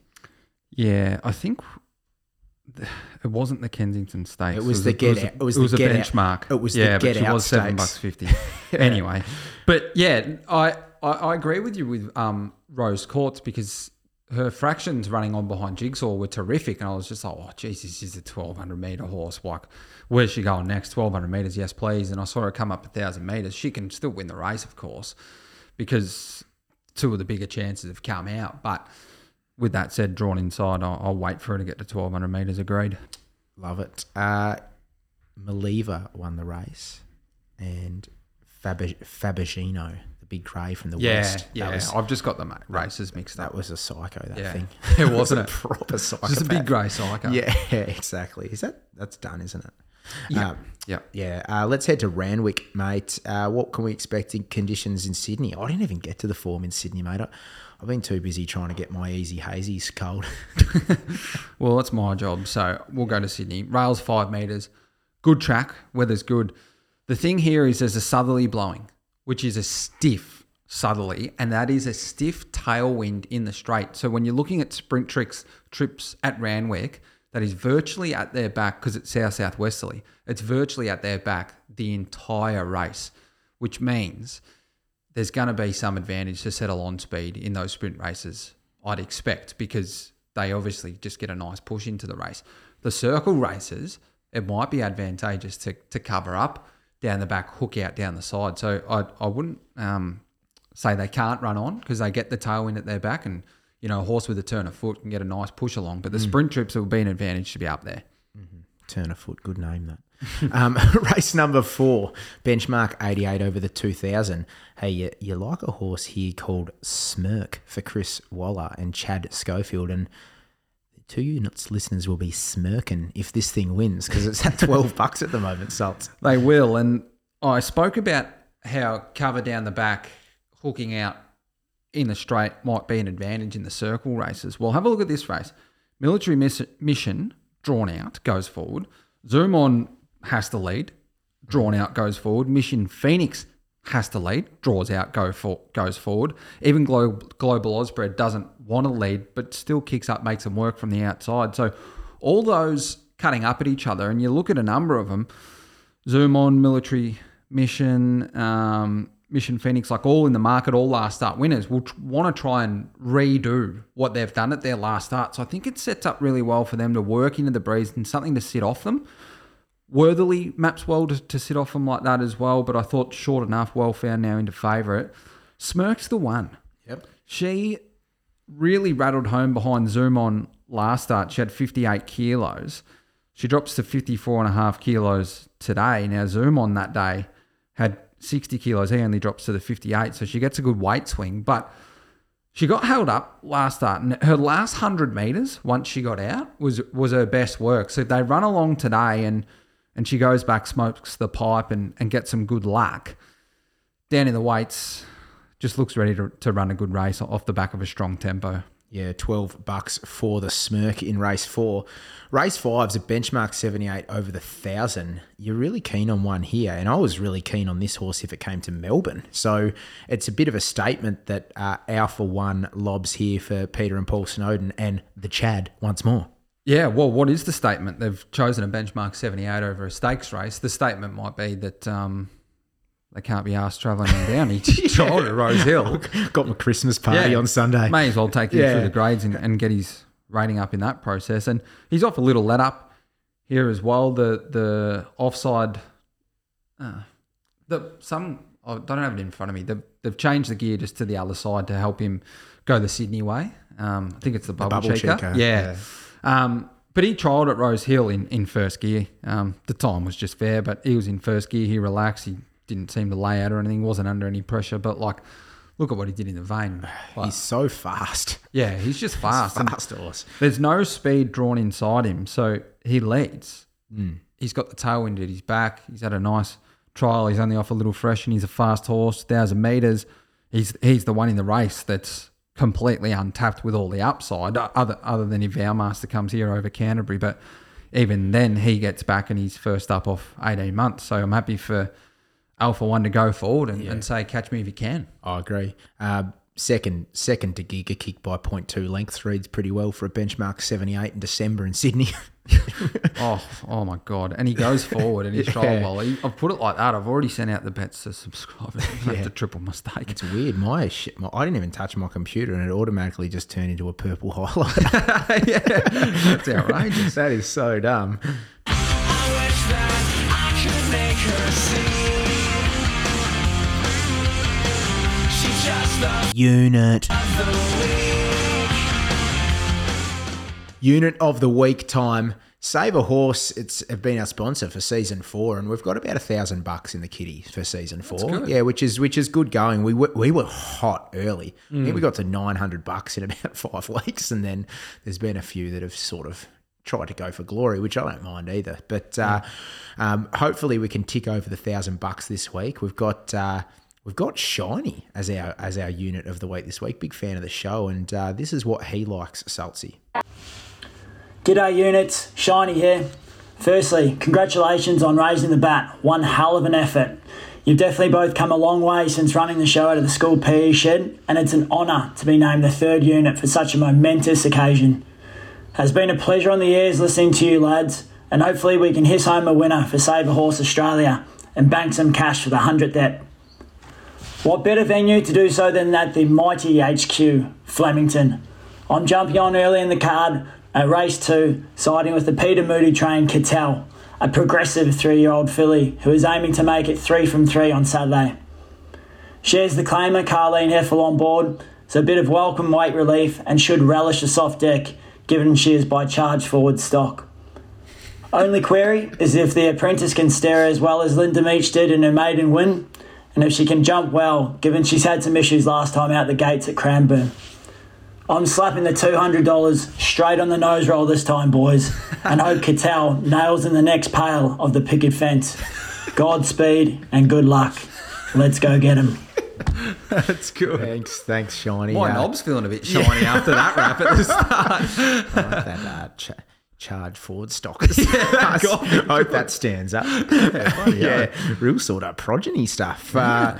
Yeah, I think th- (sighs) it wasn't the Kensington Stakes. It was the get a- out- it was it the was a get out- benchmark. it was the get but she was seven bucks fifty. (laughs) anyway, but yeah, I, I I agree with you with um Rose Courts because her fractions running on behind Jigsaw were terrific, and I was just like, oh Jesus, she's a twelve hundred meter horse. Like, where's she going next? Twelve hundred meters, yes please. And I saw her come up a thousand meters. She can still win the race, of course, because two of the bigger chances have come out, but. With that said, drawn inside, I'll, I'll wait for her to get to 1200 metres. Agreed. Love it. Uh, Maliva won the race, and Fab- Fabagino, the big grey from the Yeah, west. yeah. Was, I've just got the races mixed that was a psycho. That Yeah. thing. (laughs) It wasn't (laughs) a proper psycho. Just a big grey psycho. Yeah, (laughs) exactly. Is that that's done, isn't it? Yeah. Um, Yeah. yeah. Uh, let's head to Randwick, mate. Uh, what can we expect in conditions in Sydney? I didn't even get to the form in Sydney, mate. I, I've been too busy trying to get my easy hazies cold. (laughs) Well, that's my job. So we'll go to Sydney. Rails five metres. Good track. Weather's good. The thing here is there's a southerly blowing, which is a stiff southerly, and that is a stiff tailwind in the straight. So when you're looking at sprint tricks trips at Randwick, that is virtually at their back because it's south southwesterly. It's virtually at their back the entire race, which means there's going to be some advantage to settle on speed in those sprint races, I'd expect, because they obviously just get a nice push into the race. The circle races, it might be advantageous to, to cover up down the back, hook out down the side. So I, I wouldn't um, say they can't run on because they get the tailwind at their back and, you know, a horse with a turn of foot can get a nice push along. But the sprint trips will be an advantage to be up there. Turn of foot, good name that. (laughs) um, (laughs) race number four, benchmark 88 over the 2000. Hey, you, you like a horse here called Smirk for Chris Waller and Chad Schofield. And two units listeners will be smirking if this thing wins because it's at 12 (laughs) bucks at the moment, Salts. They will. And I spoke about how cover down the back, hooking out in the straight might be an advantage in the circle races. Well, have a look at this race. Military miss- mission, drawn out, goes forward. Zoom on has to lead, drawn out, goes forward. Mission Phoenix has to lead, draws out, go for, goes forward. Even Glo- Global Osbred doesn't want to lead, but still kicks up, makes them work from the outside. So all those cutting up at each other, and you look at a number of them, Zoom on, Military Mission, um, Mission Phoenix, like all in the market, all last start winners, will want to try and redo what they've done at their last start. So I think it sets up really well for them to work into the breeze and something to sit off them. Worthily maps well to, to sit off them like that as well, but I thought short enough, well found now into favourite. Smirk's the one. Yep. She really rattled home behind Zoom on last start. She had 58 kilos. She drops to 54 and a half kilos today. Now, Zoom on that day had 60 kilos. He only drops to the 58. So she gets a good weight swing. But she got held up last start. And her last 100 metres, once she got out, was was her best work. So they run along today and and she goes back, smokes the pipe and, and gets some good luck. Down in the weights, just looks ready to, to run a good race off the back of a strong tempo. Yeah, 12 bucks for the smirk in race four. Race five's a benchmark 78 over the thousand. You're really keen on one here, and I was really keen on this horse if it came to Melbourne. So it's a bit of a statement that uh, Alpha One lobs here for Peter and Paul Snowden and the Chad once more. Yeah, well, what is the statement? They've chosen a benchmark 78 over a stakes race. The statement might be that um, they can't be asked travelling down. He trialled at Rose Hill. (laughs) Got my Christmas party on Sunday. May as well take him Yeah. through the grades and, and get his rating up in that process. And he's off a little let up here as well. The the offside, uh, the some I don't have it in front of me. They've, they've changed the gear just to the other side to help him go the Sydney way. Um, I think it's the bubble, bubble checker. checker, Yeah. Um, but he trialled at Rose Hill in, in first gear. Um, the time was just fair, but he was in first gear. He relaxed. He didn't seem to lay out or anything. wasn't under any pressure. But like, look at what he did in the Vain. Like, (sighs) He's so fast. yeah, he's just (laughs) fast. and Fast horse. There's no speed drawn inside him, so he leads. Hmm. He's got the tailwind at his back. He's had a nice trial. He's only off a little fresh, and he's a fast horse. Thousand meters. He's he's the one in the race that's completely untapped with all the upside. Other other than if our Master comes here over Canterbury, but even then he gets back and he's first up off 18 months. So I'm happy for Alpha One to go forward and, and say, catch me if you can. I agree. Uh, second, second to Giga kick by 0.2 lengths reads pretty well for a benchmark 78 in December in Sydney. (laughs) Oh, oh my god! And he goes forward and he's Yeah. trial well. I've put it like that. I've already sent out the bets to subscribers. (laughs) I have to triple mistake. It's weird. My shit. My, I didn't even touch my computer, and it automatically just turned into a purple highlight. (laughs) yeah, that's outrageous. that is so dumb. Unit. Unit of the week time. Save a horse. It's been our sponsor for season four, and we've got about a thousand bucks in the kitty for season four. Yeah, which is which is good going. We were, we were hot early. I think we got to nine hundred bucks in about (laughs) five weeks, and then there's been a few that have sort of tried to go for glory, which I don't mind either. But uh, um, hopefully we can tick over the thousand bucks this week. We've got. Uh, We've got Shiny as our as our unit of the week this week. Big fan of the show, and uh, this is what he likes, Saltsy. G'day units, Shiny here. Firstly, congratulations on raising the bat. One hell of an effort. You've definitely both come a long way since running the show out of the school PE shed, and it's an honour to be named the third unit for such a momentous occasion. Has been a pleasure on the ears listening to you lads, and hopefully we can hiss home a winner for Save a Horse Australia and bank some cash for the 100th ep. What better venue to do so than at the mighty HQ, Flemington? I'm jumping on early in the card at race two, siding with the Peter Moody trained Cattell, a progressive three year old filly who is aiming to make it three from three on Saturday. Shares the claimer Carleen Hefel on board, so a bit of welcome weight relief and should relish a soft deck given she is by charge forward stock. Only query is if the apprentice can stare as well as Linda Meech did in her maiden win, and if she can jump well, given she's had some issues last time out the gates at Cranbourne. I'm slapping the $200 straight on the nose roll this time, boys, and hope Cattell nails in the next pale of the picket fence. Godspeed and good luck. Let's go get him. That's good. Thanks, thanks, Shiny. My Uh, knob's feeling a bit shiny after that rap at the start. (laughs) I like that uh, ch- charge Ford stock. (laughs) (laughs) I hope that stands up. (laughs) Yeah, real sort of progeny stuff. Uh,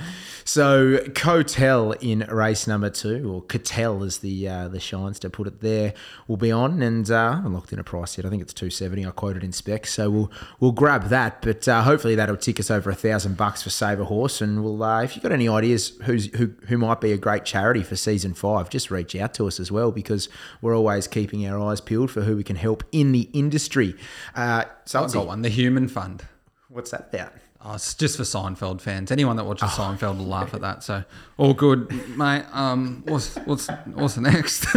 so Cotel in race number two, or Cattell as the uh, the shines to put it there, will be on, and uh, I haven't locked in a price yet. I think it's two seventy. I quoted in spec, so we'll we'll grab that. But uh, hopefully that'll tick us over a thousand bucks for Save a Horse. And we'll uh, if you've got any ideas who's who who might be a great charity for season five, just reach out to us as well because we're always keeping our eyes peeled for who we can help in the industry. Uh, so I've got one, the Human Fund. What's that about? Oh, it's just for Seinfeld fans. Anyone that watches Seinfeld will laugh at that. So, all good, mate. Um, what's what's what's the next? (laughs)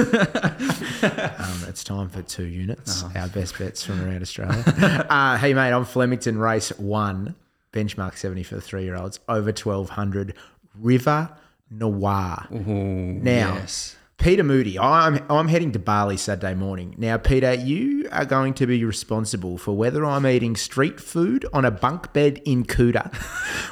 Um, it's time for two units. Our best bets from around Australia. (laughs) uh, hey, mate, I'm Flemington Race One, benchmark 70 for the three year olds, over 1200, River Noir. now, yes. Peter Moody, I'm, I'm heading to Bali Saturday morning. Now, Peter, you are going to be responsible for whether I'm eating street food on a bunk bed in Kuta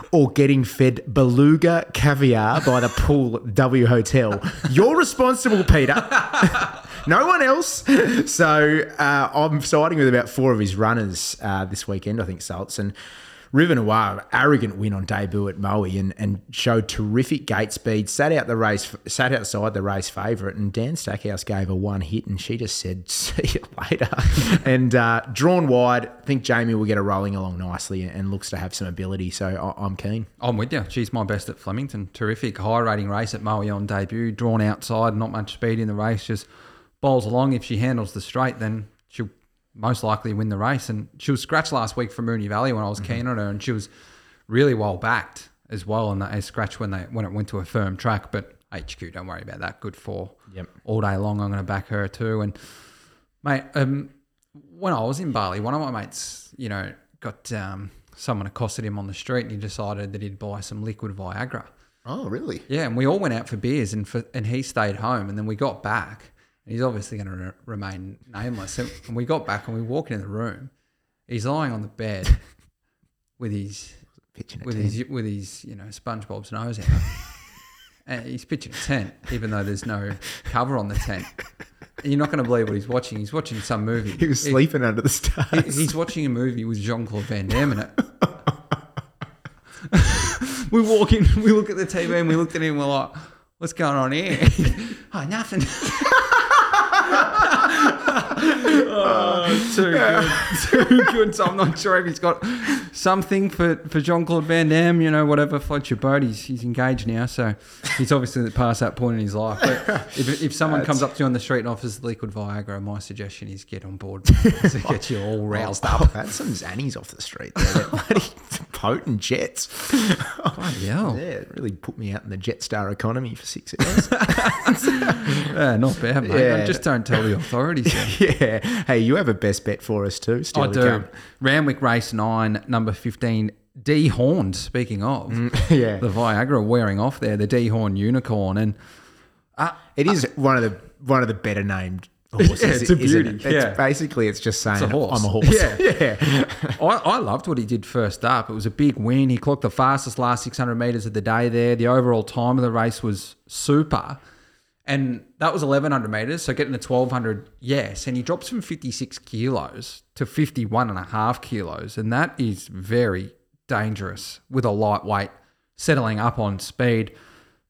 (laughs) or getting fed beluga caviar by the pool W Hotel. You're responsible, Peter. (laughs) no one else. So uh, I'm siding with about four of his runners uh, this weekend, I think, Salts. And River Noir, arrogant win on debut at Moe and, and showed terrific gate speed. Sat out the race, sat outside the race favourite, and Dan Stackhouse gave her one hit, and she just said, "See you later." (laughs) and uh, drawn wide, I think Jamie will get her rolling along nicely and looks to have some ability. So I, I'm keen. I'm with you. She's my best at Flemington. Terrific, high rating race at Moe on debut. Drawn outside, not much speed in the race. Just bowls along. If she handles the straight, then most likely win the race. And she was scratched last week from Moonee Valley when I was keen on her, and she was really well backed as well. And they scratched when they when it went to a firm track. But HQ, don't worry about that. Good for Yep. all day long. I'm going to back her too. And mate, um, when I was in Bali, one of my mates, you know, got um, someone accosted him on the street, and he decided that he'd buy some liquid Viagra. Oh, really? Yeah, and we all went out for beers, and for, and he stayed home, and then we got back. And he's obviously going to re- remain nameless. And and we got back, and we walk into the room. He's lying on the bed (laughs) with his Pitching a with tent. his with his you know SpongeBob's nose out, (laughs) and he's pitching a tent, even though there's no cover on the tent. And you're not going to believe what he's watching. He's watching some movie. He was sleeping under the stars. He- he's watching a movie with Jean Claude Van Damme in it. (laughs) we walk in, we look at the TV, and we looked at him. and We're like, "What's going on here?" oh, nothing. Oh, too good, (laughs) too good. So I'm not sure if he's got something for, for Jean Claude Van Damme. You know, whatever floats your boat. He's he's engaged now, so he's obviously past that point in his life. But if, if someone comes up to you on the street and offers liquid Viagra, my suggestion is get on board to (laughs) get you all oh, roused Oh, up. that's some zannies off the street. There. (laughs) Potent jets. Hell. Yeah, it really put me out in the Jetstar economy for six hours. (laughs) Yeah, not bad, mate. Yeah. Just don't tell the authorities. (laughs) yeah. Hey, you have a best bet for us too. Still I to do. come. Randwick Race 9, number 15, dehorned. Speaking of, mm, (laughs) yeah. the Viagra wearing off there, the dehorned unicorn. And uh, It uh, is one of the one of the better named horses. Yeah, it's a beauty, it? It's yeah. basically it's just saying It's a horse. I'm a horse. Yeah. (laughs) yeah. I, I loved what he did first up. It was a big win. He clocked the fastest last 600 metres of the day there. The overall time of the race was super. And that was 1100 metres. So getting to 1200, yes. And he drops from 56 kilos to 51 and a half kilos. And that is very dangerous with a lightweight settling up on speed.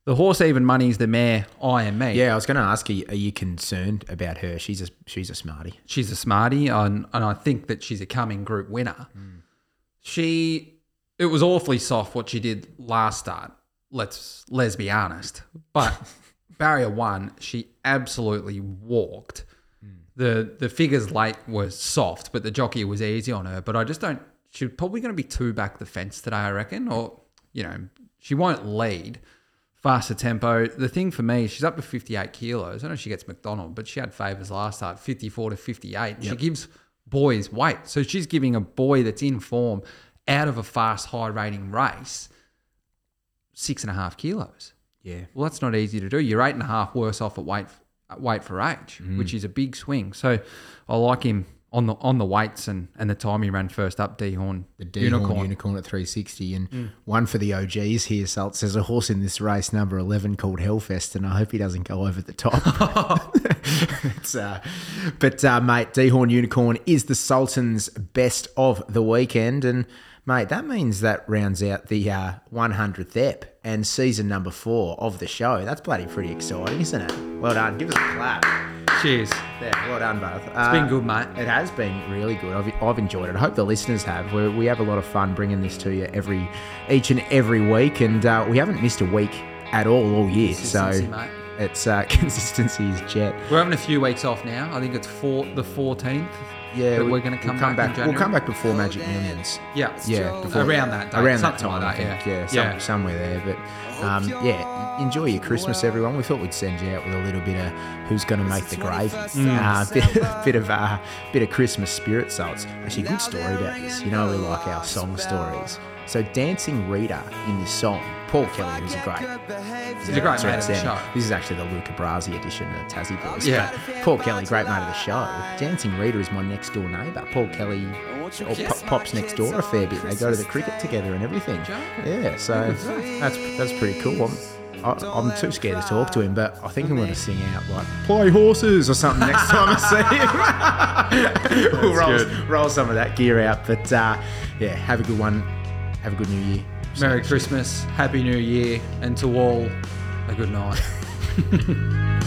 The horse even money's the mare I am me. Yeah, I was going to ask you, are you concerned about her? She's a she's a smarty. She's a smarty, and, and I think that she's a coming group winner. Hmm. She, it was awfully soft what she did last start. Let's let's be honest. But (laughs) barrier one, she absolutely walked. Hmm. The the figures late were soft, but the jockey was easy on her. But I just don't. She's probably going to be two back the fence today, I reckon. Or you know, she won't lead faster tempo. The thing for me, she's up to 58 kilos. I know she gets McDonald, but she had favours last start, 54 to 58. She gives boys weight. So she's giving a boy that's in form out of a fast, high rating race six and a half kilos. Yeah. Well, that's not easy to do. You're eight and a half worse off at weight weight for age, Mm. which is a big swing. So I like him on the on the weights and, and the time he ran first up Dehorn The Dehorn unicorn. at 360 and Mm. one for the OGs here. Salts. There's a horse in this race, number 11, called Hellfest, and I hope he doesn't go over the top. (laughs) it's, uh, but, uh, mate, Dehorn Unicorn is the Sultan's best of the weekend. And, mate, that means that rounds out the uh, 100th ep and season number four of the show. That's bloody pretty exciting, isn't it? Well done. Give us a clap. Cheers. Yeah, well done, both. It's been good, mate. It has been really good. I've, I've enjoyed it. I hope the listeners have. we we have a lot of fun bringing this to you every, each and every week, and uh, we haven't missed a week at all all year. So mate. it's uh, (laughs) consistency is jet. We're having a few weeks off now. I think it's four, the 14th. Yeah, that we- we're going to come, we'll come back. back. We'll come back before Magic Millions. Yeah, Yeah, before- around that date, around that time, like I that. think. Yeah, yeah, some, somewhere there. But um, yeah, enjoy your Christmas, everyone. We thought we'd send you out with a little bit of who's going to make the gravy, Mm. uh, (laughs) bit, bit of uh, bit of Christmas spirit salts. Actually, good story about this. You know, we like our song stories. So, dancing Rita in this song, Paul Kelly, who's a great, He's a great mate of the show. This is actually the Luca Brasi edition of Tassie Boys. Yeah. But Paul Kelly, great mate of the show. Dancing Rita is my next door neighbour. Paul Kelly or Pop, Pop's next door a fair bit. They go to the cricket together and everything. Yeah, so that's that's pretty cool. I'm, I, I'm too scared to talk to him, but I think I'm going to sing out like "Play Horses" or something next (laughs) time I see him. we'll roll, roll some of that gear out. But uh, yeah, have a good one. Have a good New Year. Merry Christmas, Happy New Year, and to all, a good night. (laughs)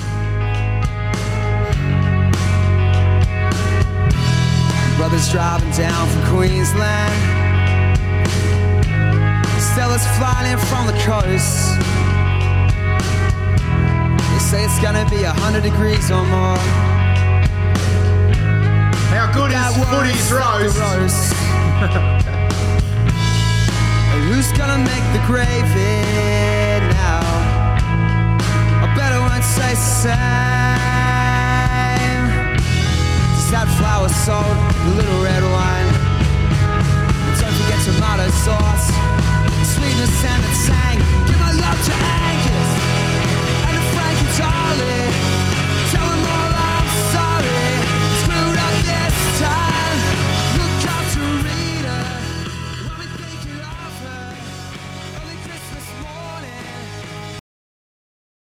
Brothers driving down from Queensland. Stella's flying in from the coast. They say it's gonna be a hundred degrees or more. How good That is was footy's the roast? roast. (laughs) Who's gonna make the gravy now? I better won't say same. Sad flour, salt, a little red wine. And don't forget tomato sauce, sweetness and it's sang. Give my love to Angus and to Frankie Charlie.